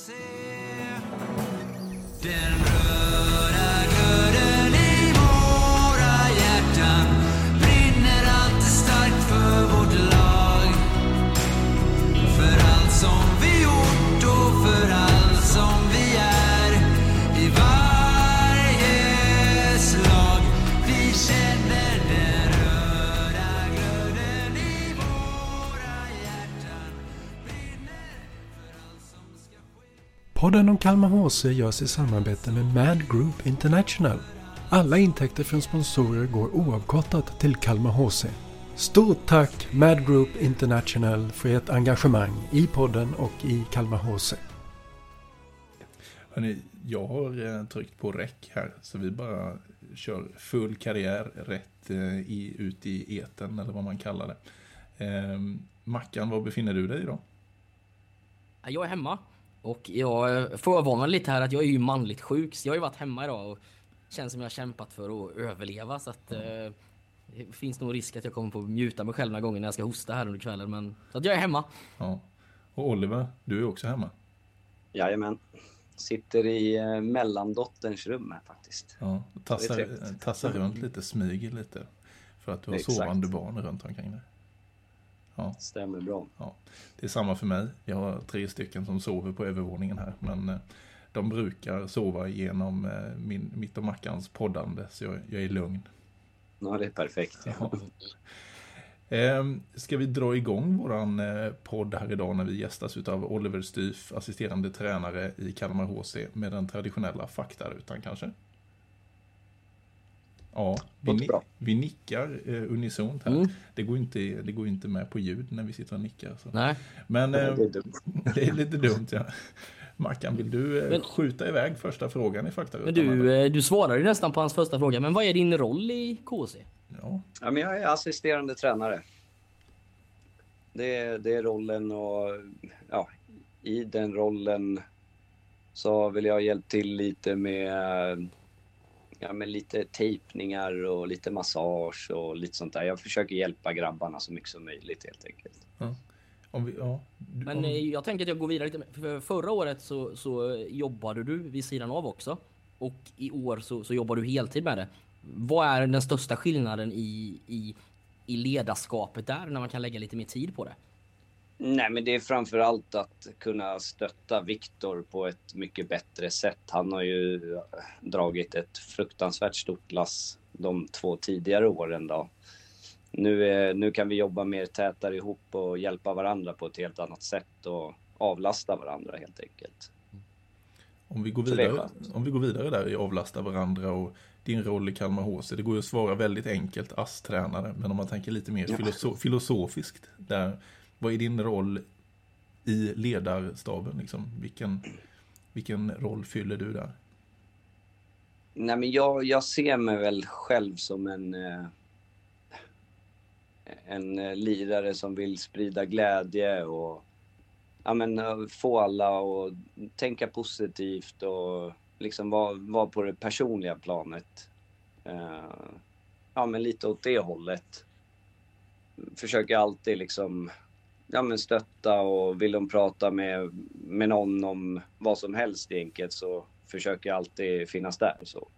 HC. Podden om Kalmar HC görs i samarbete med Mad Group International. Alla intäkter från sponsorer går oavkortat till Kalmar HC. Stort tack Mad Group International för ert engagemang i podden och i Kalmar HC. Hörrni, jag har eh, tryckt på räck här, så vi bara kör full karriär rätt eh, i, ut i eten eller vad man kallar det. Eh, Mackan, var befinner du dig idag? Jag är hemma. Och jag förvarnar lite här att jag är ju manligt sjuk. Så jag har ju varit hemma idag och känns som jag har kämpat för att överleva. Så att eh, det finns nog risk att jag kommer på att mjuta mig själv några gånger när jag ska hosta här under kvällen. Men så att jag är hemma. Ja. Och Oliver, du är också hemma? Jajamän. Sitter i eh, mellandotterns rum här faktiskt. Ja, tassar, tassar runt lite, smyger lite. För att du har Exakt. sovande barn runt omkring dig. Ja, Stämmer bra. ja. Det är samma för mig. Jag har tre stycken som sover på övervåningen här. Men eh, de brukar sova genom eh, min, mitt och Mackans poddande, så jag, jag är lugn. Ja, det är perfekt. Ja. Ehm, Ska vi dra igång våran eh, podd här idag när vi gästas av Oliver Styf, assisterande tränare i Kalmar HC med den traditionella faktarutan kanske? Ja, vi, ni- vi nickar eh, unisont här. Mm. Det går inte, det går inte med på ljud när vi sitter och nickar. Så. Nej. Men Det eh, är dumt. det är lite dumt ja. Mackan, vill du eh, Men- skjuta iväg första frågan i faktarutan? Du, eh, du svarade ju nästan på hans första fråga. Men vad är din roll i KC? Ja, Ja, men jag är assisterande tränare. Det är, det är rollen och ja, i den rollen så väl jag hjälpt till lite med, ja, med lite tejpningar och lite massage och lite sånt där. Jag försöker hjälpa grabbarna så mycket som möjligt helt enkelt. om vi, ja. Du- Men om, eh, jag tänker att jag går vidare lite. För förra året så, så jobbade du vid sidan av också. Och i år så, så jobbar du heltid med det. Vad är den största skillnaden i, i, i ledarskapet där när man kan lägga lite mer tid på det? Nej, men det är framför allt att kunna stötta Viktor på ett mycket bättre sätt. Han har ju dragit ett fruktansvärt stort lass de två tidigare åren då. Nu, är, nu kan vi jobba mer tätare ihop och hjälpa varandra på ett helt annat sätt och avlasta varandra helt enkelt. Om vi, går vidare, om vi går vidare där i avlasta varandra och din roll i Kalmar HC. Det går ju att svara väldigt enkelt, ASS-tränare. Men om man tänker lite mer Ja. filoso- filosofiskt. Där, vad är din roll i ledarstaben? Liksom? Vilken, vilken roll fyller du där? Nej, men jag, jag ser mig väl själv som en, eh, en eh, lirare som vill sprida glädje och ja, men, eh, få alla att tänka positivt och liksom vara, var på det personliga planet. Ja, men lite åt det hållet. Försöker alltid liksom ja, men stötta och vill de prata med, med någon om vad som helst enkelt så försöker jag alltid finnas där. Så.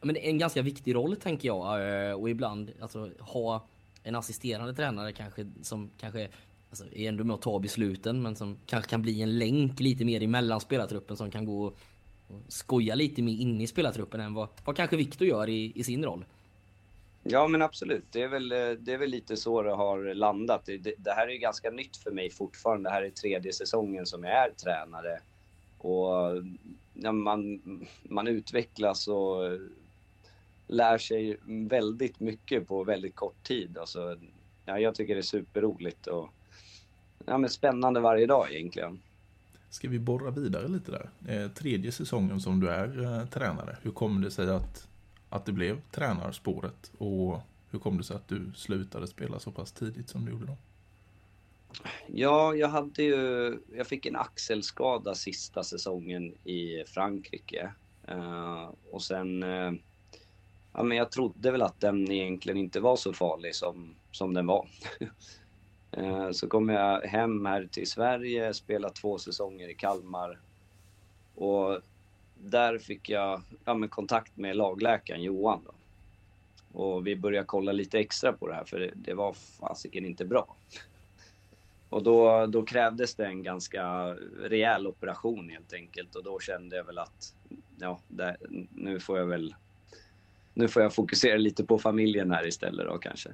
Men det är en ganska viktig roll tänker jag. Eh, och ibland alltså, ha en assisterande tränare kanske som kanske alltså, är ändå med att ta besluten men som kanske kan bli en länk lite mer emellan spelartruppen som kan gå och och skoja lite mer inne i spelartruppen än vad, vad kanske Viktor gör i, i sin roll. Ja, men absolut. Det är väl, eh, det är väl lite så det har landat. Det, det, det här är ju ganska nytt för mig fortfarande. Det här är tredje säsongen som jag är tränare. Och ja, man, man utvecklas och lär sig väldigt mycket på väldigt kort tid. Alltså, ja, jag tycker det är superroligt och ja, men spännande varje dag egentligen. Ska vi borra vidare lite där? Eh, tredje säsongen som du är eh, tränare. Hur kommer det sig att, att det blev tränarspåret? Och hur kom det sig att du slutade spela så pass tidigt som du gjorde då? Ja, jag hade ju, jag fick en axelskada sista säsongen i Frankrike. uh, och sen, uh, ja men jag trodde väl att den egentligen inte var så farlig som, som den var. uh, Så kom jag hem här till Sverige, spelade två säsonger i Kalmar. Och där fick jag ja, men kontakt med lagläkaren Johan. Då. Och vi började kolla lite extra på det här för det, det var fasiken inte bra. Och då, då krävdes det en ganska rejäl operation helt enkelt och då kände jag väl att ja, där, nu får jag väl nu får jag fokusera lite på familjen här istället då kanske.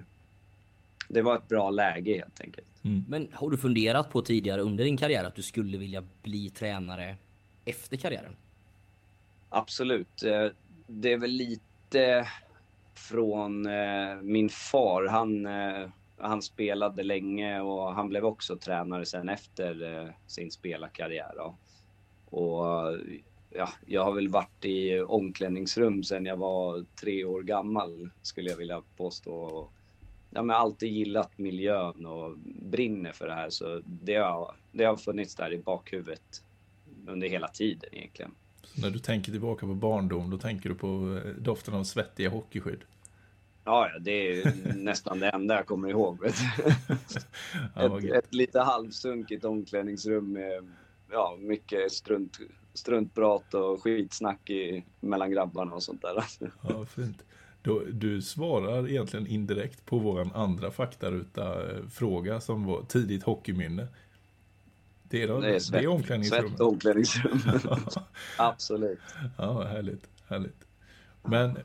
Det var ett bra läge helt enkelt. Men har du funderat på tidigare under din karriär att du skulle vilja bli tränare efter karriären? Absolut. Eh, det är väl lite från eh, min far. Han, eh, han spelade länge och han blev också tränare sen efter sin spelarkarriär. Och ja, jag har väl varit i omklädningsrum sen jag var tre år gammal skulle jag vilja påstå. Jag Ja, men alltid gillat miljön och brinner för det här så det har, det har funnits där i bakhuvudet under hela tiden egentligen. När du tänker tillbaka på barndom, då tänker du på eh, doften av svettiga hockeyskydd. Ja, det är nästan det enda jag kommer ihåg. Vet du. Ett, ett lite halvsunkigt omklädningsrum med ja, mycket strunt, struntprat och skitsnack i, mellan grabbarna och sånt där. Ja, fint. Då, du svarar egentligen indirekt på vår andra faktaruta-fråga som var tidigt hockeyminne. Det är, då, det är, svett- omklädningsrummet. Svett och omklädningsrum. Absolut. Ja, härligt, härligt. Men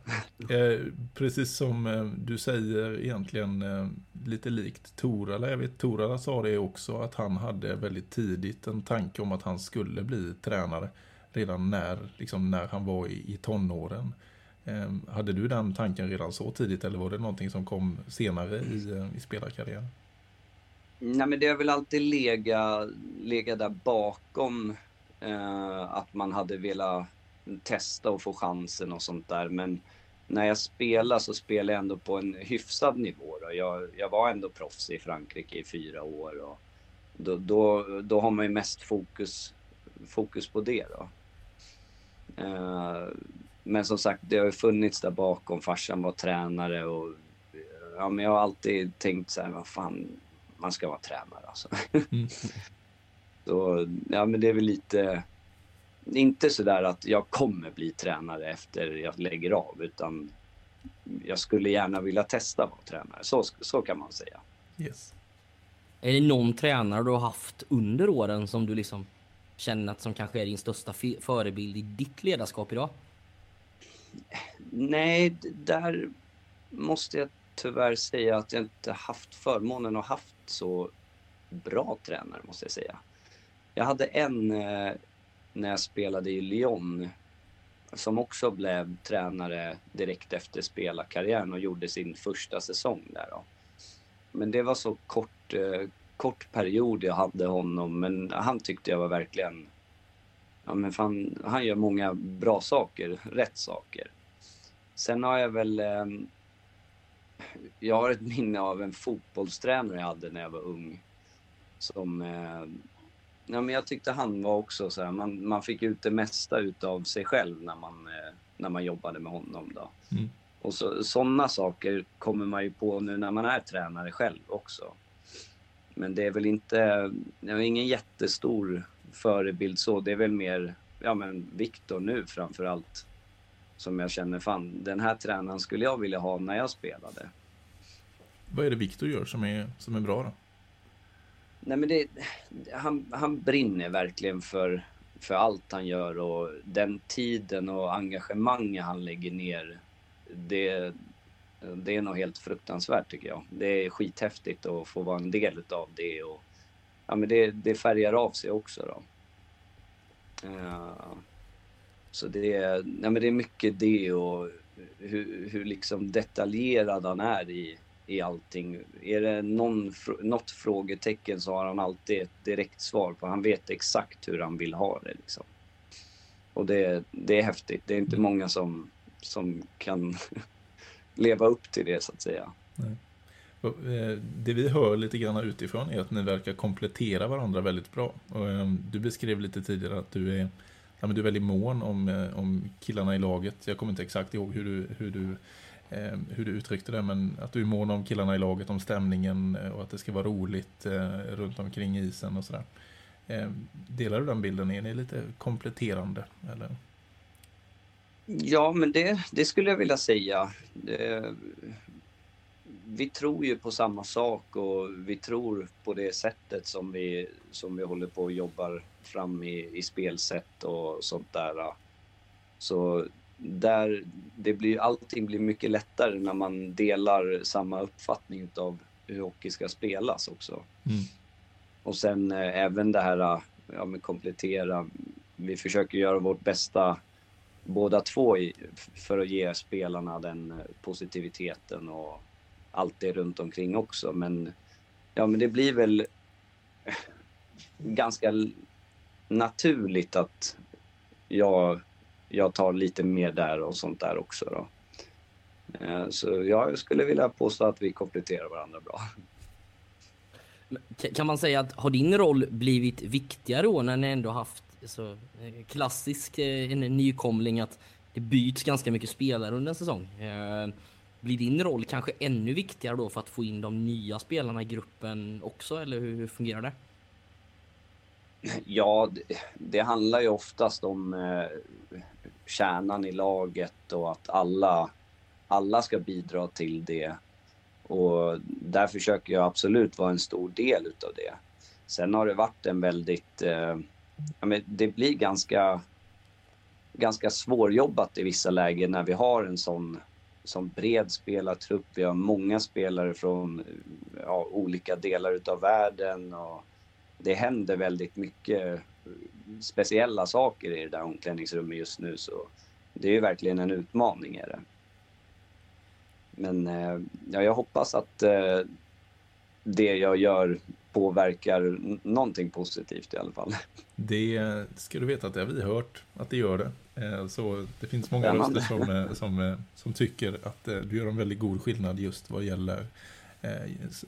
eh, precis som eh, du säger egentligen eh, lite likt Torala, jag vet Torala sa det också att han hade väldigt tidigt en tanke om att han skulle bli tränare redan när, liksom när han var i, i tonåren. Eh, hade du den tanken redan så tidigt eller var det någonting som kom senare i, eh, i spelarkarriären? Nej, men det har väl alltid legat, lega där bakom eh, att man hade velat testa och få chansen och sånt där. Men när jag spelar så spelar jag ändå på en hyfsad nivå. Då. Jag, jag var ändå proffs i Frankrike i fyra år. Och då, då, då har man ju mest fokus, fokus på det. Då. Eh, men som sagt, det har ju funnits där bakom. Farsan var tränare och ja, men jag har alltid tänkt så här, vad fan, man ska vara tränare alltså. Mm. Så, ja men det är väl lite, inte så där att jag kommer bli tränare efter jag lägger av, utan jag skulle gärna vilja testa att vara tränare. Så, så kan man säga. Yes. Är det någon tränare du har haft under åren som du liksom känner att som kanske är din största förebild i ditt ledarskap idag? Nej, där måste jag tyvärr säga att jag inte haft förmånen att haft så bra tränare, måste jag säga. Jag hade en eh, när jag spelade i Lyon som också blev tränare direkt efter spelarkarriären och gjorde sin första säsong där. Då. Men det var så kort, eh, kort period jag hade honom, men han tyckte jag var verkligen... Ja, men fan, han gör många bra saker, rätt saker. Sen har jag väl... Eh, jag har ett minne av en fotbollstränare jag hade när jag var ung. Som... Eh, ja, men jag tyckte han var också så här, man, man fick ut det mesta utav sig själv när man, eh, när man jobbade med honom. Då. Mm. Och så, sådana saker kommer man ju på nu när man är tränare själv också. Men det är väl inte, det är ingen jättestor förebild så. Det är väl mer, ja men Viktor nu framför allt. Som jag känner, fan den här tränaren skulle jag vilja ha när jag spelade. Vad är det Viktor gör som är, som är bra då? Nej men det, han, han brinner verkligen för, för allt han gör och den tiden och engagemanget han lägger ner. Det, det är nog helt fruktansvärt tycker jag. Det är skithäftigt att få vara en del av det och ja, men det, det färgar av sig också då. Eh, så det är, nej men det är mycket det och hur, hur liksom detaljerad han är i, i allting. Är det någon, något frågetecken så har han alltid ett direkt svar på. Han vet exakt hur han vill ha det. Liksom. Och det, det är häftigt. Det är inte många som, som kan leva upp till det så att säga. Och, eh, Det vi hör lite grann utifrån är att ni verkar komplettera varandra väldigt bra. Och, eh, Du beskrev lite tidigare att du är, ja, men du är väldigt mån om, eh, om killarna i laget. Jag kommer inte exakt ihåg hur du, hur du eh, hur du uttryckte det, men att du är mån om killarna i laget, om stämningen eh, och att det ska vara roligt runt omkring isen och sådär. Delar du den bilden? Är ni lite kompletterande? Eller? Ja, men det, det skulle jag vilja säga. Vi tror ju på samma sak och vi tror på det sättet som vi, som vi håller på och jobbar fram i, i spelsätt och sånt där. Så där, det blir, allting blir mycket lättare när man delar samma uppfattning av hur hockey ska spelas också. Mm. Och sen eh, även det här, ja men komplettera. Vi försöker göra vårt bästa båda två i, för att ge spelarna den eh, positiviteten och allt det runt omkring också. Men, ja, men det blir väl ganska naturligt att jag, jag tar lite mer där och sånt där också. Då. Eh, så jag skulle vilja påstå att vi kompletterar varandra bra. Kan man säga att har din roll blivit viktigare då när ni ändå haft så klassisk eh, en nykomling att det byts ganska mycket spelare under en säsong? Blir din roll kanske ännu viktigare då för att få in de nya spelarna i gruppen också eller hur, hur fungerar det? Ja, det, det handlar ju oftast om eh, kärnan i laget och att alla, alla ska bidra till det. Och där försöker jag absolut vara en stor del utav det. Sen har det varit en väldigt... Eh, ja, men det blir ganska, ganska svårjobbat i vissa lägen när vi har en sån, som bred spelartrupp. Vi har många spelare från ja, olika delar utav världen. Och, det händer väldigt mycket speciella saker i det där omklädningsrummet just nu. Så det är ju verkligen en utmaning. Är det. Men eh, ja, jag hoppas att eh, det jag gör påverkar någonting positivt i alla fall. Det ska du veta att det har vi hört att det gör det. Eh, Så det finns många röster som, eh, som, eh, som tycker att du gör en väldigt god skillnad just vad gäller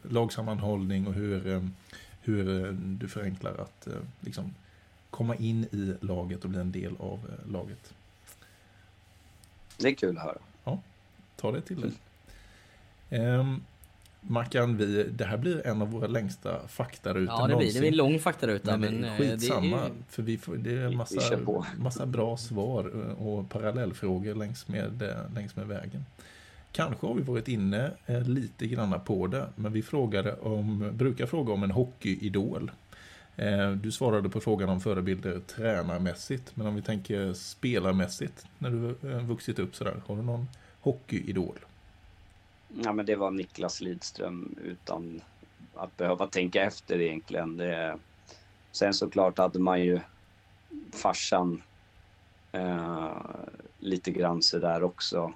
lagsammanhållning och hur, hur du förenklar att liksom komma in i laget och bli en del av laget. Det är kul att höra. Ta det till dig. Um, Mackan, vi, det här blir en av våra längsta faktarutor Ja det blir det. blir en lång faktaruta Men, men, men eh, det är skitsamma, ju- för vi får, det är massa, massa bra svar eh, och parallellfrågor längs med, längs med vägen. Kanske har vi varit inne eh, lite granna på det, men vi frågade om, brukar fråga om en hockeyidol. Du svarade på frågan om förebilder tränarmässigt, men om vi tänker spelarmässigt när du vuxit upp sådär, har du någon hockeyidol? Ja, men det var Niklas Lidström utan att behöva tänka efter egentligen. Det, sen såklart hade man ju farsan eh, lite grann så där också.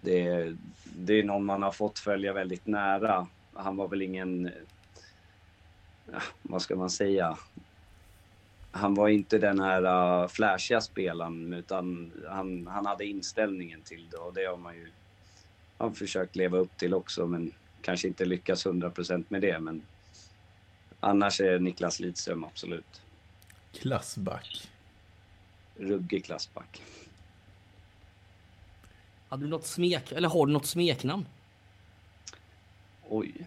Det, det är någon man har fått följa väldigt nära. Han var väl ingen, eh, vad ska man säga? Han var inte den här uh, flashiga spelaren utan han, han hade inställningen till det och det har man ju har försökt leva upp till också, men kanske inte lyckas 100% med det. Men annars är Niklas Lidström absolut Klassback. ruggig klassback. Hade du något smek, eller har du något smeknamn? Oj.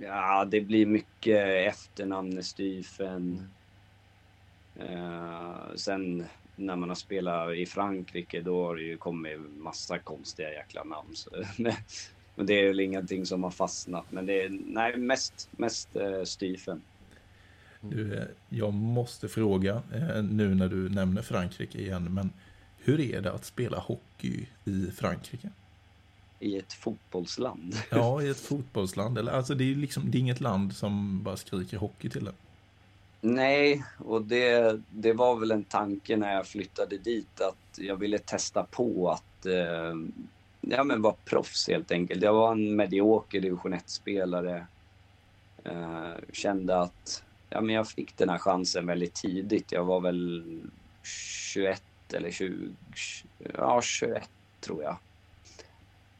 Ja, det blir mycket efternamnestyfen. Eh, sen när man har spelat i Frankrike då har det ju kommit massa konstiga jäkla namn. Så, men, det är väl ingenting som har fastnat. Men det är nej, mest, mest eh, styfen. Du, eh, jag måste fråga, eh, nu när du nämner Frankrike igen, men hur är det att spela hockey i Frankrike? I ett fotbollsland. Ja, i ett fotbollsland. Eller, alltså, det, är liksom, det är inget land som bara skriker hockey till en. Nej, och det, det var väl en tanke när jag flyttade dit att jag ville testa på att eh, ja, men vara proffs helt enkelt. Jag var en medioker division 1-spelare. Eh, kände att ja, men jag fick den här chansen väldigt tidigt. Jag var väl 21 eller 20, ja 21 tror jag.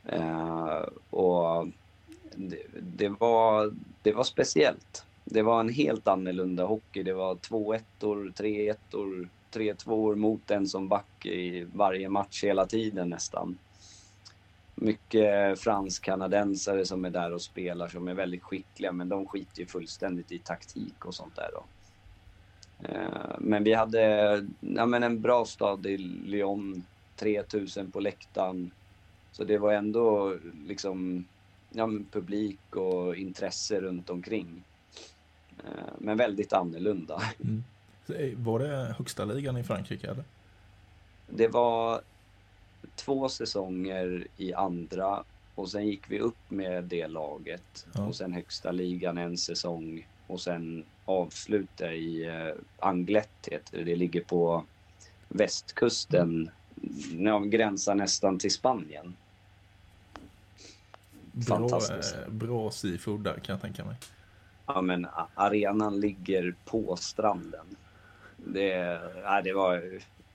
Eh, och det, det, var, det var speciellt. Det var en helt annorlunda hockey. Det var 2-1, 3-1, 3-2 mot en som back i varje match hela tiden nästan. mycket fransk-kanadensare som är där och spelar som är väldigt skickliga men de skiter ju fullständigt i taktik och sånt där då. Eh, men vi hade ja, men en bra stad i Lyon, 3000 på läktaren. Så det var ändå liksom ja, men publik och intresse runt omkring. Eh, Men väldigt annorlunda. Så, eh, Var det högsta ligan i Frankrike eller? Det var två säsonger i andra och sen gick vi upp med det laget. Ja. Och sen högsta ligan en säsong och sen avsluta i eh, heter det. Det ligger på västkusten. Ja, gränsar nästan till Spanien. Bra, Fantastiskt. eh, bra seafood där kan jag tänka mig. Ja, men arenan ligger på stranden. Det, ja, det var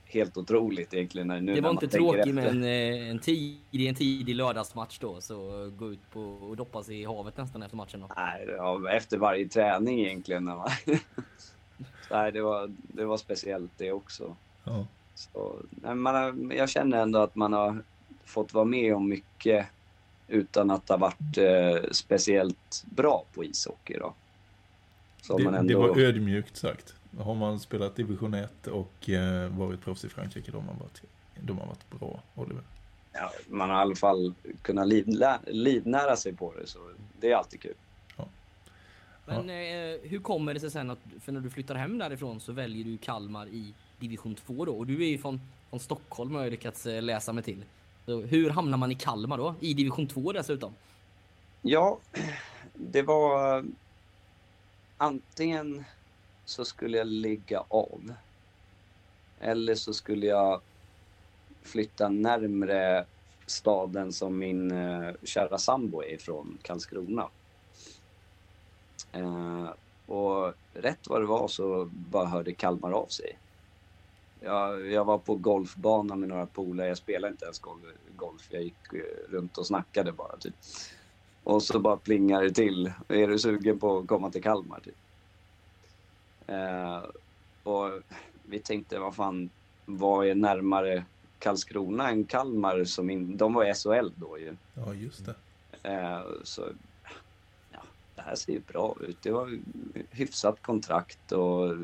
helt otroligt egentligen. när- Nu Det var man inte tänker tråkigt med en, eh, en, tidig, en tidig lördagsmatch då, så gå ut på och doppa sig i havet nästan efter matchen då. Nej, ja, efter varje träning egentligen. Nej, det, var, det var speciellt det också. Ja. Så, nej, man har, jag känner ändå att man har fått vara med om mycket utan att ha varit eh, speciellt bra på ishockey. Då. Det, man det ändå... var ödmjukt sagt. Har man spelat division 1 och eh, varit proffs i Frankrike då har man varit, då har man varit bra, Oliver. ja, man har i alla fall kunnat livnä, livnära sig på det. Så det är alltid kul. Men eh, hur kommer det sig sen att, för när du flyttar hem därifrån så väljer du Kalmar i division 2 då? Och du är ju från, från Stockholm har jag lyckats eh, läsa mig till. Så hur hamnar man i Kalmar då? I division 2 dessutom? Ja, det var... Antingen så skulle jag ligga av. Eller så skulle jag flytta närmre staden som min eh, kära sambo är ifrån, Karlskrona. Eh, och rätt vad det var så bara hörde Kalmar av sig. Jag, jag var på golfbanan med några polare. Jag spelade inte ens golf. Jag gick eh, runt och snackade bara. Typ. Och så bara plingar det till. Är du sugen på att komma till Kalmar? Typ. Eh, och vi tänkte, vad fan, vad är närmare Karlskrona än Kalmar? Som in, de var i SHL då ju. Ja, just det. Eh, så ja, det här ser ju bra ut. Det var hyfsat kontrakt och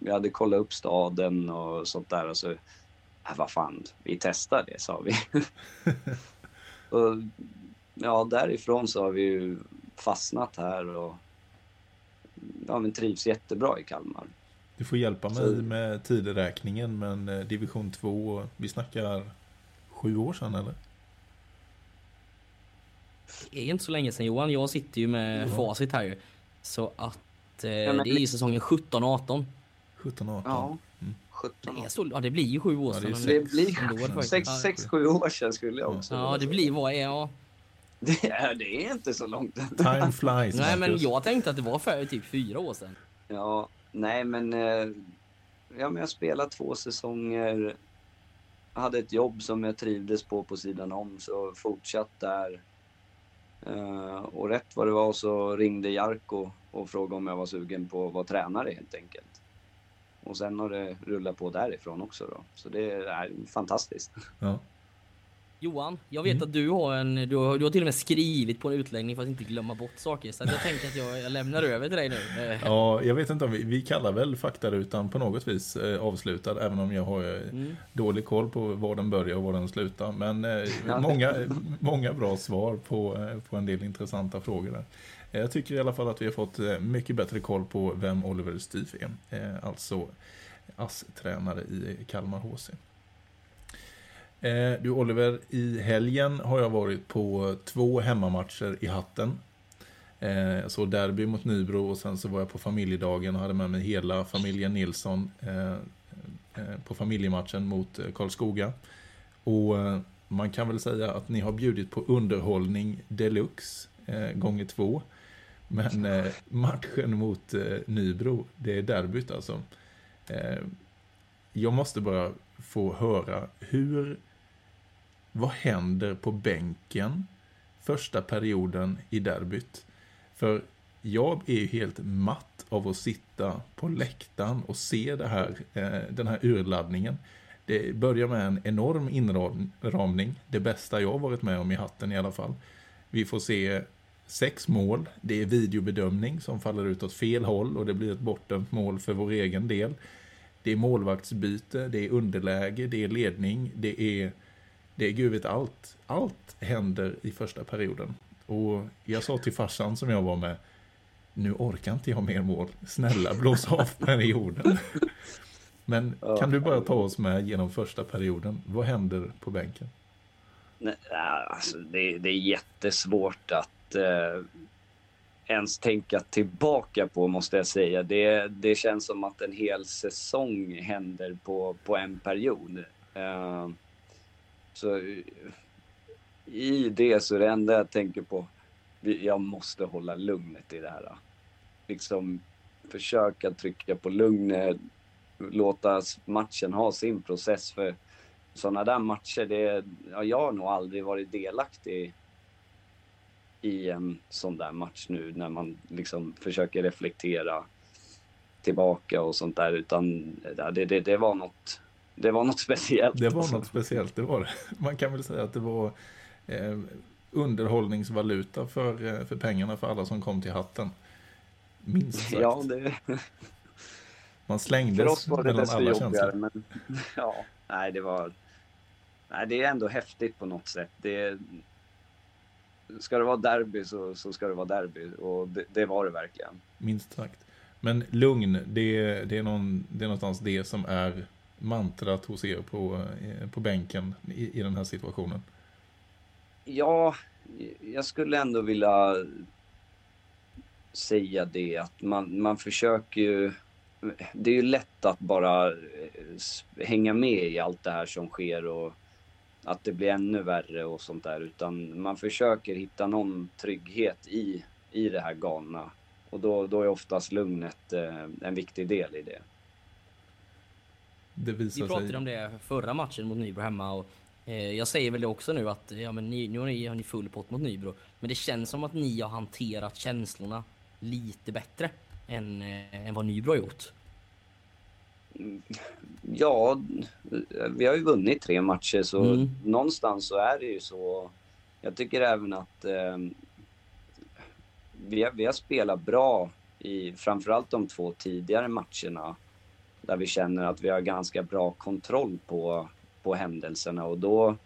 vi hade kollat upp staden och sånt där. Och så, äh, vad fan, vi testar det, sa vi. och, ja, därifrån så har vi ju fastnat här och ja, men trivs jättebra i Kalmar. Du får hjälpa mig Så- med tideräkningen, men eh, division 2, vi snackar sju år sedan eller? Det är inte så länge sedan Johan. Jag sitter ju med facit här ju. Så att eh, men- det är ju säsongen 17-18. 17, 18? Ja, Mm. 17 Det, så, ja, det blir ju sju år Ja, det sedan. sex. Det blir faktiskt. sex, Ja, sex, sju år sedan skulle jag också Ja, det blir vad ja. Det är, det är inte så långt. Time flies, Nej, men jag tänkte att det var för typ fyra år sedan. Ja, nej men... eh, Ja, men jag spelade två säsonger. Hade ett jobb som jag trivdes på på sidan om, så fortsatt där. Eh, och rätt vad det var så ringde Jarko och frågade om jag var sugen på att vara tränare helt enkelt. Och sen har det rullat på därifrån också då. Så det är fantastiskt. Ja. Johan, jag vet Mm. att du har en, du har, du har till och med skrivit på en utläggning för att inte glömma bort saker. Så jag tänker att jag, jag lämnar över till dig nu. Ja, jag vet inte om vi, vi kallar väl faktarutan på något vis eh, avslutad, även om jag har eh, Mm. dålig koll på var den börjar och var den slutar. Men eh, många, många bra svar på, eh, på en del intressanta frågor där. Eh, Jag tycker i alla fall att vi har fått eh, mycket bättre koll på vem Oliver Styf är. Alltså ASS-tränare i Kalmar HC. Eh, Du Oliver, i helgen har jag varit på två hemmamatcher i hatten. Eh, Så derby mot Nybro och sen så var jag på familjedagen och hade med mig hela familjen Nilsson eh, eh på familjematchen mot eh, Karlskoga. Och eh, man kan väl säga att ni har bjudit på underhållning deluxe gånger två. Men matchen mot Nybro, det är derbyt alltså. Jag måste bara få höra hur, vad händer på bänken första perioden i derbyt? För jag är ju helt matt av att sitta på läktaren och se det här, eh, den här urladdningen. Det börjar med en enorm inramning, det bästa jag varit med om i hatten i alla fall. Vi får se sex mål, det är videobedömning som faller ut åt fel håll och det blir ett bortdömt mål för vår egen del. Det är målvaktsbyte, det är underläge, det är ledning, det är, det är gud vet allt. Allt händer i första perioden. Och jag sa till farsan som jag var med, nu orkar inte jag mer mål. Snälla blås av perioden. Men kan du bara ta oss med genom första perioden? Vad händer på bänken? Nej, alltså det, det är jättesvårt att eh, ens tänka tillbaka på måste jag säga. Det, det känns som att en hel säsong händer på, på en period. Eh, så i det så är det enda jag tänker på, jag måste hålla lugnet i det här. Liksom försöka trycka på lugnet, låta matchen ha sin process. För sådana där matcher, det, ja, jag har nog aldrig varit delaktig i en sån där match nu när man liksom försöker reflektera tillbaka och sånt där. Utan det, det, det var något det var något speciellt. Det var något speciellt, det var det. Man kan väl säga att det var eh, underhållningsvaluta för, eh, för pengarna för alla som kom till hatten. Minst sagt. Ja, det... Man slängdes För oss var det mellan alla känslor. men ja, nej det var... Nej, det är ändå häftigt på något sätt. Det, ska det vara derby så, så ska det vara derby och det, det var det verkligen. Minst sagt. Men lugn, det, det, är någon, det är någonstans det som är mantrat hos er på, eh, på bänken i, i den här situationen. Ja, jag skulle ändå vilja säga det att man, man försöker ju... Det är ju lätt att bara eh, hänga med i allt det här som sker och att det blir ännu värre och sånt där. Utan man försöker hitta någon trygghet i, i det här galna. Och då, då är oftast lugnet eh, en viktig del i det. Det Vi visar pratade sig. om det förra matchen mot Nybro hemma och eh, jag säger väl det också nu att ja, men ni, nu har ni, har ni full pott mot Nybro. Men det känns som att ni har hanterat känslorna lite bättre än, eh, än vad Nybro har gjort. Ja, vi har ju vunnit tre matcher så Mm. någonstans så är det ju så. Jag tycker även att eh, vi, har, vi har spelat bra i framförallt de två tidigare matcherna där vi känner att vi har ganska bra kontroll på, på händelserna och då,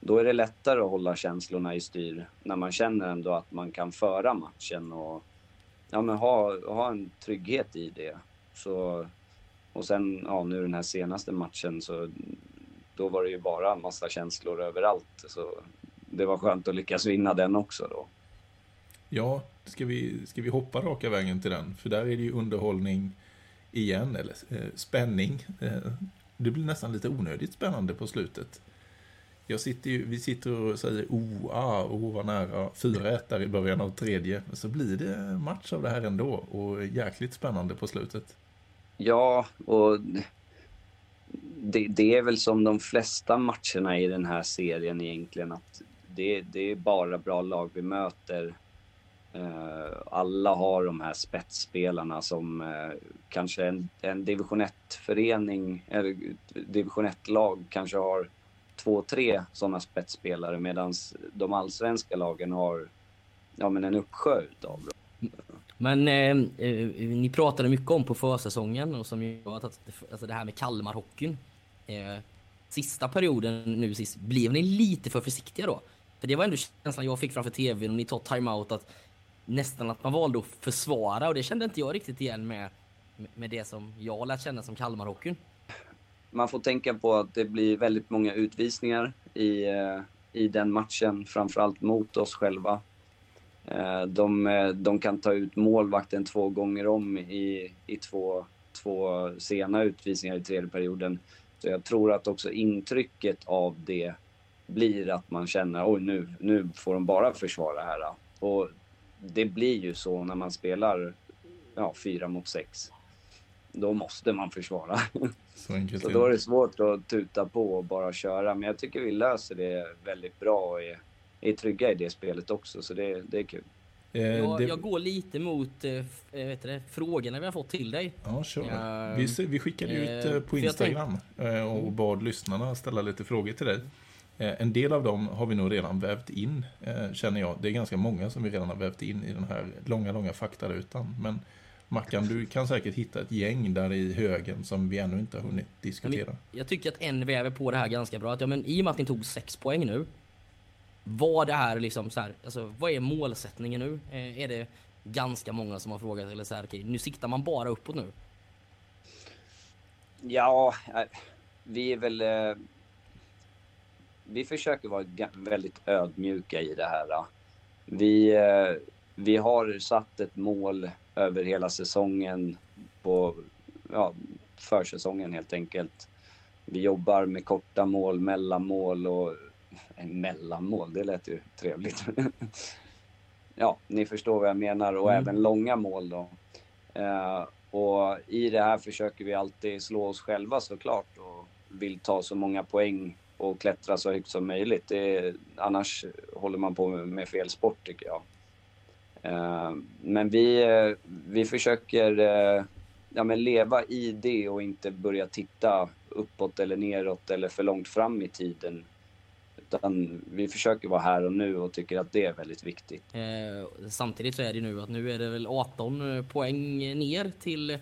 då är det lättare att hålla känslorna i styr när man känner ändå att man kan föra matchen och ja, men ha, ha en trygghet i det. Så och sen, ja nu den här senaste matchen så då var det ju bara en massa känslor överallt. Så det var skönt att lyckas vinna den också då. Ja, ska vi, ska vi hoppa raka vägen till den? För där är det ju underhållning igen, eller eh, spänning. Eh, det blir nästan lite onödigt spännande på slutet. Jag sitter ju, vi sitter och säger oh, ah, oh vad nära, 4-1 där i början av tredje. Men så blir det match av det här ändå och jäkligt spännande på slutet. Ja, och det, det är väl som de flesta matcherna i den här serien egentligen att det, det är bara bra lag vi möter. Eh, alla har de här spetsspelarna som eh, kanske en, en division 1-förening eller division 1-lag kanske har två, tre sådana spetsspelare medan de allsvenska lagen har ja, men en uppsjö utav dem. Men eh, eh, ni pratade mycket om på försäsongen och som ju att alltså det här med Kalmarhockeyn. Eh, sista perioden nu sist, blev ni lite för försiktiga då? För det var ändå känslan jag fick framför tvn och ni tar timeout att nästan att man valde att försvara och det kände inte jag riktigt igen med, med det som jag lärt känna som Kalmarhockeyn. man får tänka på att det blir väldigt många utvisningar i, eh, i den matchen, framförallt mot oss själva. Eh, de, eh, de kan ta ut målvakten två gånger om i, i två, två sena utvisningar i tredje perioden. Så jag tror att också intrycket av det blir att man känner oj nu, nu får de bara försvara här. Och det blir ju så när man spelar ja, fyra mot sex. Då måste man försvara. Så Så då är det. svårt att tuta på och bara köra. Men jag tycker vi löser det väldigt bra och är, är trygga i det spelet också. Så det, det är kul. Eh, Jag, det- jag går lite mot eh, eh, vet du det, frågorna vi har fått till dig. Ja, kör. Ja, vi, vi skickade ut eh, eh, på tänk- Instagram eh, och bad lyssnarna ställa lite frågor till dig. Eh, En del av dem har vi nog redan vävt in, eh, känner jag. Det är ganska många som vi redan har vävt in i den här långa, långa faktarutan. Men Mackan, du kan säkert hitta ett gäng där i högen som vi ännu inte har hunnit diskutera. Jag tycker att en väver på det här ganska bra. Att, ja, men, I och med att ni tog sex poäng nu. Vad det här liksom så här, alltså, vad är målsättningen nu? Eh, är det ganska många som har frågat eller så här, okej, nu siktar man bara uppåt nu? Ja, vi är väl... Vi försöker vara väldigt ödmjuka i det här. Vi, eh, vi har satt ett mål över hela säsongen på ja, försäsongen helt enkelt. Vi jobbar med korta mål, mellanmål och... eh, Mellanmål, det lät ju trevligt. ja, ni förstår vad jag menar och Mm. även långa mål då. Eh, och i det här försöker vi alltid slå oss själva såklart och vill ta så många poäng och klättra så högt som möjligt. Det är, annars håller man på med, fel sport tycker jag. Eh, men vi, eh, vi försöker eh, ja, men leva i det och inte börja titta uppåt eller neråt eller för långt fram i tiden. Utan vi försöker vara här och nu och tycker att det är väldigt viktigt. Eh, samtidigt så är det nu att nu är det väl 18 poäng ner till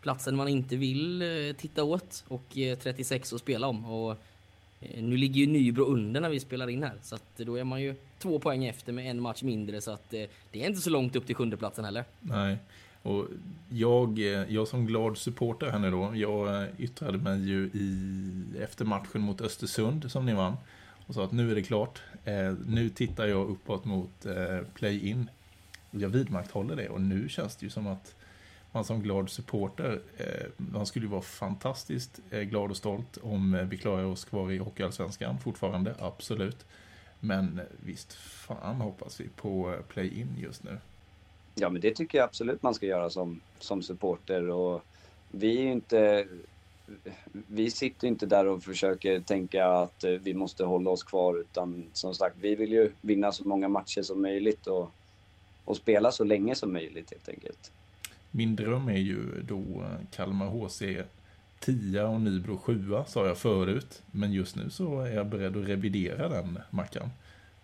platsen man inte vill titta åt och 36 att spela om. Och Eh, nu ligger ju Nybro under när vi spelar in här så att då är man ju två poäng efter med en match mindre så att eh, det är inte så långt upp till sjundeplatsen heller. Nej. Och jag, eh, jag som glad supporter här nu då, jag yttrade mig ju i, efter matchen mot Östersund som ni vann och sa att nu är det klart. Nu tittar jag uppåt mot play-in. Jag vidmakthåller det och nu känns det ju som att man som glad supporter, eh, man skulle ju vara fantastiskt eh, glad och stolt om eh, vi klarar oss kvar i Hockeyallsvenskan fortfarande, absolut. Men visst fan hoppas vi på play-in just nu. Ja, men det tycker jag absolut man ska göra som, som supporter. Och vi är ju inte... Vi sitter ju inte där och försöker tänka att vi måste hålla oss kvar. Utan som sagt, vi vill ju vinna så många matcher som möjligt och, och spela så länge som möjligt helt enkelt. Min dröm är ju då eh, Kalmar HC 10 och Nybro 7 sa jag förut. Men just nu så är jag beredd att revidera den Mackan.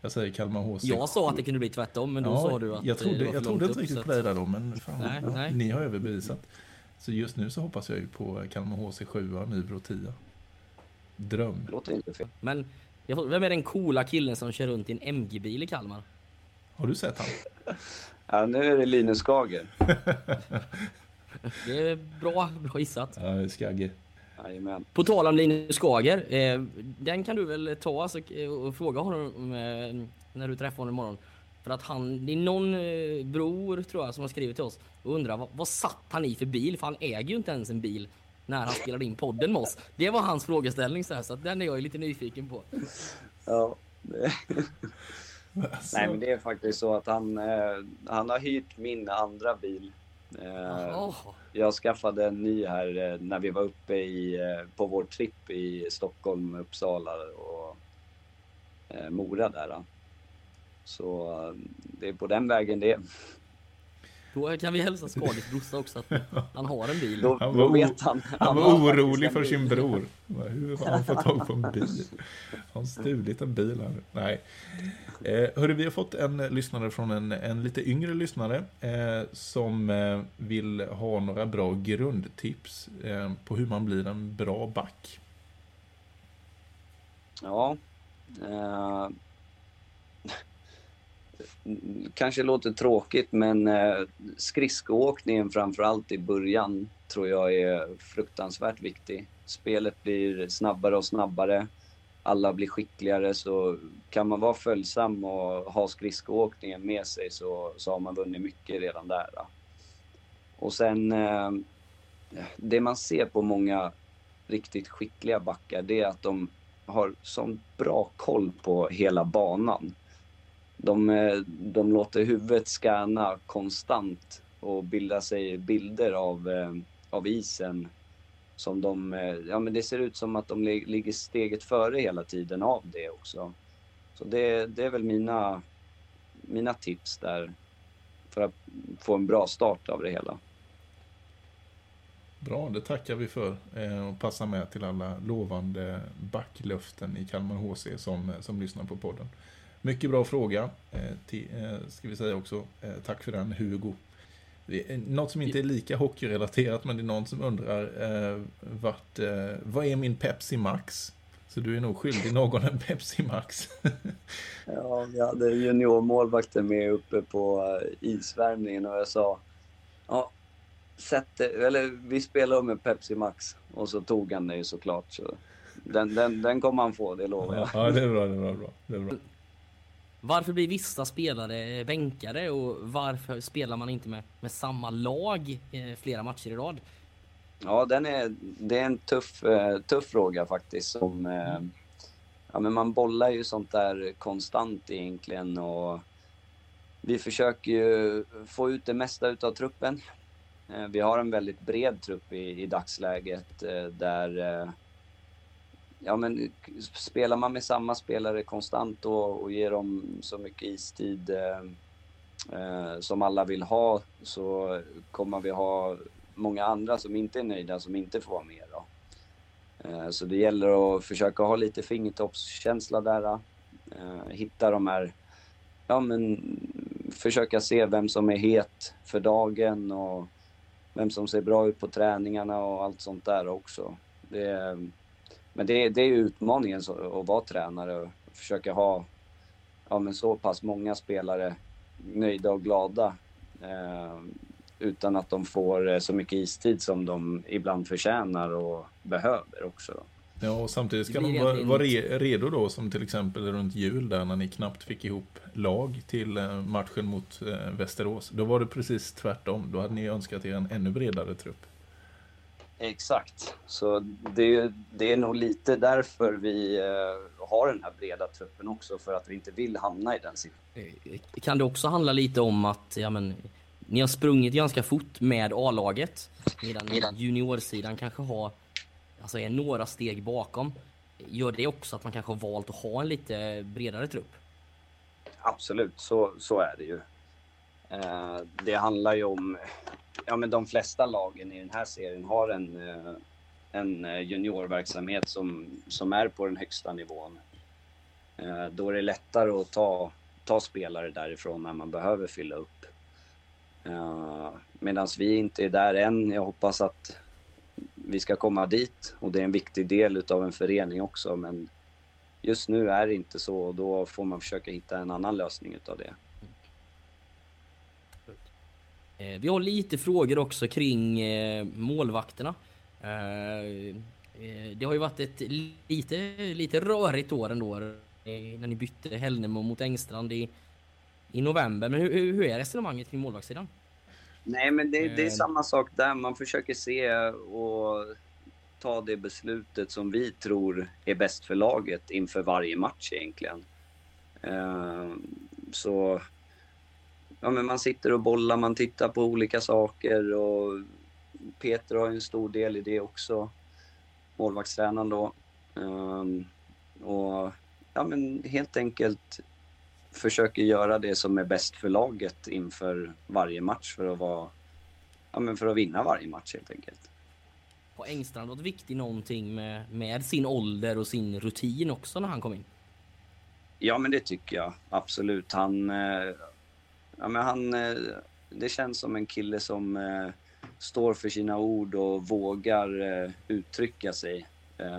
Jag säger Kalmar HC. Jag sa att det kunde bli tvärtom men då sa du att jag trodde, det var jag trodde inte riktigt på dig där då, men fan, Nej, ja, nej. ni har överbevisat. Så just nu så hoppas jag ju på Kalmar HC 7 och Nybro 10. Dröm. Det låter inte fel. Men vem är den coola killen som kör runt i en MG-bil i Kalmar? Har du sett han? Ja, nu är det Linus Skager. Det är bra, bra gissat. Ja, Skagge. Jajamän. På tal om Linus Skager, eh, den kan du väl ta alltså, eh, och fråga honom eh, när du träffar honom imorgon. För att han, det är någon eh, bror tror jag som har skrivit till oss och undrar vad, vad satt han i för bil? För han äger ju inte ens en bil när han spelade in podden med oss. Det var hans frågeställning så, här, så att den är jag lite nyfiken på. Ja. Alltså, Nej, men det är faktiskt så att han, eh, han har hyrt min andra bil. Eh, Jaha. Jag skaffade en ny här eh, när vi var uppe i, eh, på vår tripp i Stockholm, Uppsala och eh, Mora där. då. Så eh, det är på den vägen det är. Då kan vi hälsa Skagers brorsa också att han har en bil. Då, Han var vet han. Han har var orolig för sin bror. Hur har han fått tag på en bil? Har han stulit en bil här? Nej. Eh, hörru, vi har fått en lyssnare från en, en lite yngre lyssnare eh, som eh, vill ha några bra grundtips eh, på hur man blir en bra back. Ja. Kanske låter tråkigt men eh, skridskoåkningen framförallt i början tror jag är fruktansvärt viktig. Spelet blir snabbare och snabbare. Alla blir skickligare så kan man vara följsam och ha skridskoåkningen med sig så, så har man vunnit mycket redan där. Då. Och sen eh, det man ser på många riktigt skickliga backar det är att de har sån bra koll på hela banan. De, eh, de låter huvudet scanna konstant och bilda sig bilder av, eh, av isen. Som de, eh, ja men det ser ut som att de ligger steget före hela tiden av det också. Så det, det är väl mina, mina tips där. för att få en bra start av det hela. Bra, det tackar vi för. Och passar med till alla lovande backlöften i Kalmar HC som, som lyssnar på podden. Mycket bra fråga. Eh, till, eh, ska vi säga också. Eh, tack för den Hugo. Något som inte är lika hockeyrelaterat men det är någon som undrar vart, vad är min Pepsi Max? Så du är nog skyldig någon en Pepsi Max. Ja, vi hade juniormålvakten med uppe på isvärmningen och jag sa ja, sätt det, eller vi spelar med Pepsi Max och så tog han det ju såklart. Så den, den, den kommer han få, det lovar jag. ja, det är bra, det är bra. Det är bra. Varför blir vissa spelare bänkade och varför spelar man inte med, med samma lag eh, flera matcher i rad? Ja, den är, det är en tuff, eh, tuff fråga faktiskt. Som, eh, ja, men man bollar ju sånt där konstant egentligen och vi försöker ju få ut det mesta utav truppen. Vi har en väldigt bred trupp i, i dagsläget där Ja men spelar man med samma spelare konstant och, och ger dem så mycket istid eh, eh, som alla vill ha så kommer vi ha många andra som inte är nöjda som inte får vara med. Då. Eh, så det gäller att försöka ha lite fingertoppskänsla där. Eh, hitta de här, ja men försöka se vem som är het för dagen och vem som ser bra ut på träningarna och allt sånt där också. Det, är- men det, det är utmaningen så, att vara tränare och försöka ha ja, men så pass många spelare nöjda och glada eh, utan att de får eh, så mycket istid som de ibland förtjänar och behöver också. Då. Ja, och samtidigt ska de vara, vara re, redo då, som till exempel runt jul där när ni knappt fick ihop lag till eh, matchen mot eh, Västerås. Då var det precis tvärtom. Då hade ni önskat er en ännu bredare trupp. Exakt. Så det, det är nog lite därför vi eh, har den här breda truppen också, för att vi inte vill hamna i den situationen. Eh, Kan det också handla lite om att ja, men, ni har sprungit ganska fort med A-laget medan juniorsidan kanske har alltså är några steg bakom. Gör det också att man kanske har valt att ha en lite bredare trupp? Absolut, så, så är det ju. Eh, det handlar ju om... Ja, men de flesta lagen i den här serien har en, eh, en eh, juniorverksamhet som, som är på den högsta nivån. Eh, då är det lättare att ta, ta spelare därifrån när man behöver fylla upp. Medan vi inte är där än. Jag hoppas att vi ska komma dit och det är en viktig del utav en förening också. Men just nu är det inte så och då får man försöka hitta en annan lösning utav det. Eh, vi har lite frågor också kring eh, målvakterna. Eh, eh, Det har ju varit ett lite, lite rörigt år ändå. eh, När ni bytte Hällnemo mot Engstrand i, i november. Men hur, hur är resonemanget kring målvaktssidan? Nej, men det, det är Eh. samma sak där. Man försöker se och ta det beslutet som vi tror är bäst för laget inför varje match egentligen. Eh, Så ja, men man sitter och bollar, man tittar på olika saker och Peter har ju en stor del i det också. Målvaktstränaren då. Eh, Och ja, men helt enkelt försöker göra det som är bäst för laget inför varje match för att vara ja, men för att vinna varje match helt enkelt. Har Engstrand varit viktig någonting med, med sin ålder och sin rutin också när han kom in? Ja, men det tycker jag absolut. Han, eh, ja, men han, eh, det känns som en kille som eh, står för sina ord och vågar eh, uttrycka sig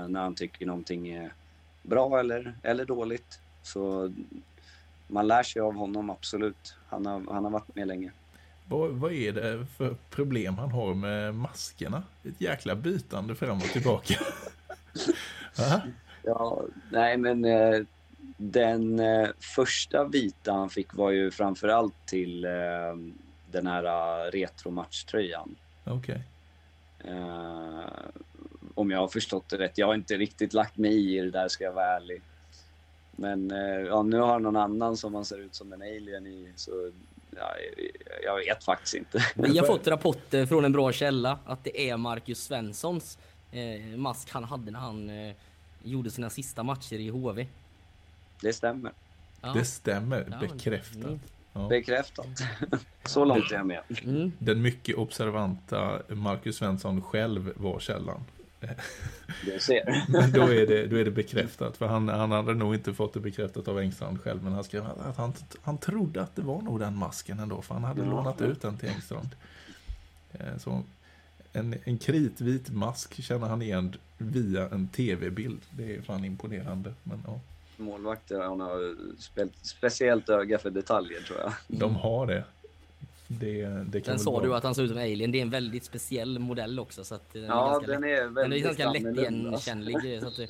när han tycker någonting är bra eller, eller dåligt. Så man lär sig av honom absolut. Han har, han har varit med länge. Vad, vad är det för problem han har med maskerna? Ett jäkla bytande fram och tillbaka. Ja, nej men den eh, första vita han fick var ju framförallt till eh, den här eh, retromatchtröjan. Okej. Eh, om jag har förstått det rätt. Jag har inte riktigt lagt mig i det där ska jag vara ärlig. Men ja, nu har någon annan som man ser ut som en alien i. Så ja, jag vet faktiskt inte. Vi har fått rapporter från en bra källa att det är Marcus Svenssons eh, mask han hade när han eh, gjorde sina sista matcher i HV. Det stämmer. Ja. Det stämmer, bekräftat. Mm. Ja. Bekräftat. Så långt är jag med. Mm. Den mycket observanta Marcus Svensson själv var källan. Du ser. Men då är det, då är det bekräftat. För han, han hade nog inte fått det bekräftat av Engstrand själv. Men han skrev att han, han trodde att det var nog den masken ändå. För han hade Ja. lånat ut den till Engstrand. Eh, Så en, en kritvit mask känner han igen via en tv-bild. Det är fan imponerande. Men ja, Målvakter har spe- speciellt öga för detaljer tror jag. de har det. Det, det kan Sen sa du att han såg ut som alien. Det är en väldigt speciell modell också. Så att den är Ja, ganska den lätt, är den är ganska lättigenkännlig. Så att, eh,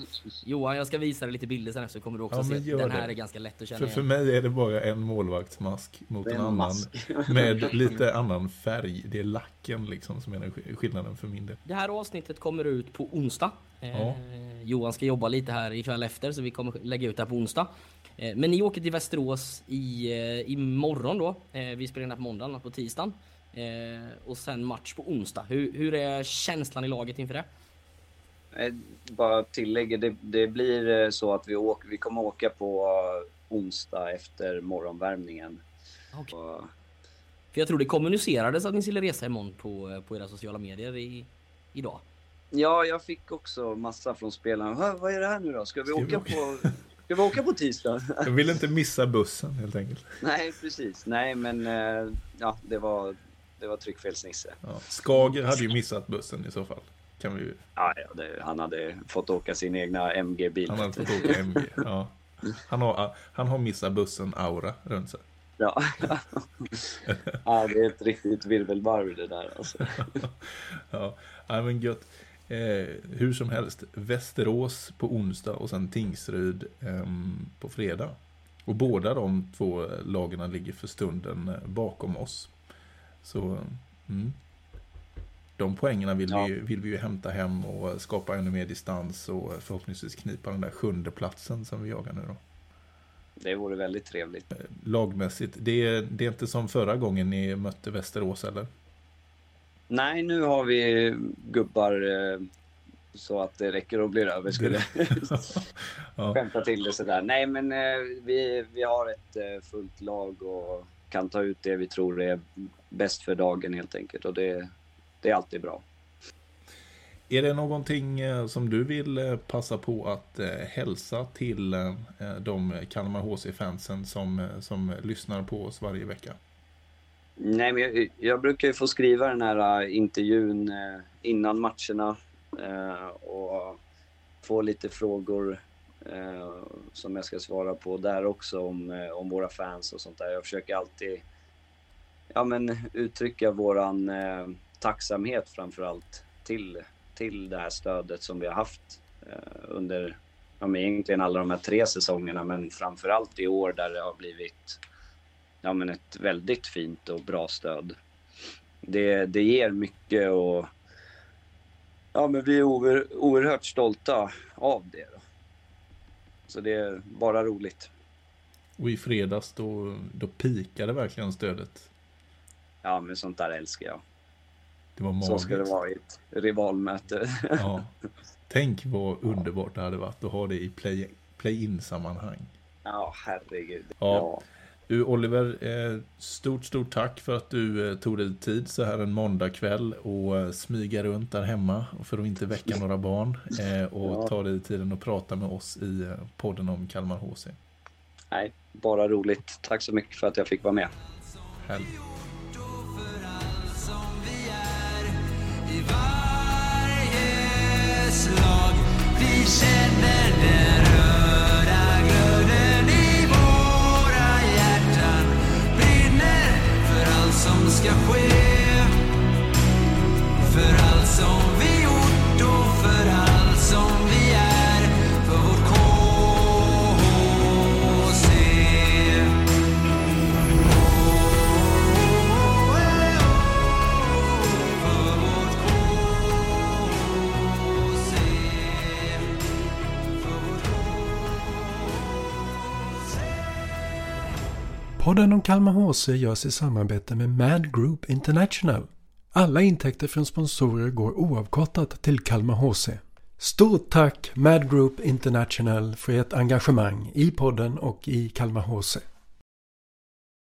Johan, jag ska visa dig lite bilder sen efter så kommer du också Ja, se. Den här det. är ganska lätt att känna För, för igen. mig är det bara en målvaktsmask mot är en en annan. mask. Med lite annan färg. Det är lacken liksom som är den sk- skillnaden för min del. Det här avsnittet kommer ut på onsdag. Eh, Ja. Johan ska jobba lite här ikväll efter så vi kommer lägga ut det här på onsdag. Eh, men ni åker till Västerås i, eh, imorgon då. Eh, vi spelar in det här på måndagen, på tisdagen. Och sen match på onsdag. Hur, hur är känslan i laget inför det? Bara tillägger, det, det blir så att vi, åker, vi kommer åka på onsdag efter morgonvärmningen. Okej. Och, För jag tror det kommunicerades att ni skulle resa imorgon på, på era sociala medier i, idag. Ja, jag fick också massa från spelarna. "Hä, Vad är det här nu då? Ska vi Ska vi åka åka?" på... Ska vi åka på tisdag? Jag vill inte missa bussen helt enkelt. Nej, precis. Nej, men eh, ja, det var, det var tryckfelsnisse. Ja. Skager hade ju missat bussen i så fall. Kan vi, ju- Ja, ja, det, han hade fått åka sin egna MG-bil. han hade fått åka MG. Ja. Han, har, han har missat bussen-aura runt sig. Ja. ja, det är ett riktigt virvelvarv det där alltså. Ja men gött. Eh, hur som helst, Västerås på onsdag och sen Tingsryd ehm, på fredag. Och båda de två lagarna ligger för stunden eh, bakom oss. Så mm. de poängerna vill, Ja. vi, vill vi ju hämta hem och skapa ännu mer distans och förhoppningsvis knipa den där sjunde platsen som vi jagar nu då. Det vore väldigt trevligt. Lagmässigt, det är, det är inte som förra gången ni mötte Västerås eller? Nej, nu har vi gubbar eh, så att det räcker och blir över skulle ja. skämta till det sådär. Nej, men eh, vi, vi har ett eh, fullt lag och kan ta ut det vi tror är bäst för dagen helt enkelt. Och det, det är alltid bra. Är det någonting som du vill passa på att hälsa till de Kalmar HC-fansen som, som lyssnar på oss varje vecka? Nej, men jag, jag brukar ju få skriva den här äh, intervjun äh, innan matcherna äh, och få lite frågor som jag ska svara på där också om, om våra fans och sånt där. Jag försöker alltid ja, men, uttrycka våran eh, tacksamhet framför allt till, till det här stödet som vi har haft eh, under ja, men egentligen alla de här tre säsongerna men framför allt i år där det har blivit ja, men ett väldigt fint och bra stöd. Det, det ger mycket och ja, men vi är oer, oerhört stolta av det. Då. Så det är bara roligt. Och i fredags då, då pikade verkligen stödet. Ja, men sånt där älskar jag. Det var magiskt. Så ska det vara i ett rivalmöte. Ja. Tänk vad underbart det hade varit att ha det i play- play-in-sammanhang. Ja, herregud. Ja. Ja. Oliver, eh, stort, stort tack för att du eh, tog dig tid så här en måndagkväll och eh, smyga runt där hemma för att inte väcka några barn och Ja. ta dig tiden att prata med oss i podden om Kalmar HC. Nej, bara roligt. Tack så mycket för att jag fick vara med. Härligt. Vi känner den allt som Podden om Kalmar HC görs i samarbete med Mad Group International. Alla intäkter från sponsorer går oavkortat till Kalmar HC. Stort tack Mad Group International för ert engagemang i podden och i Kalmar HC.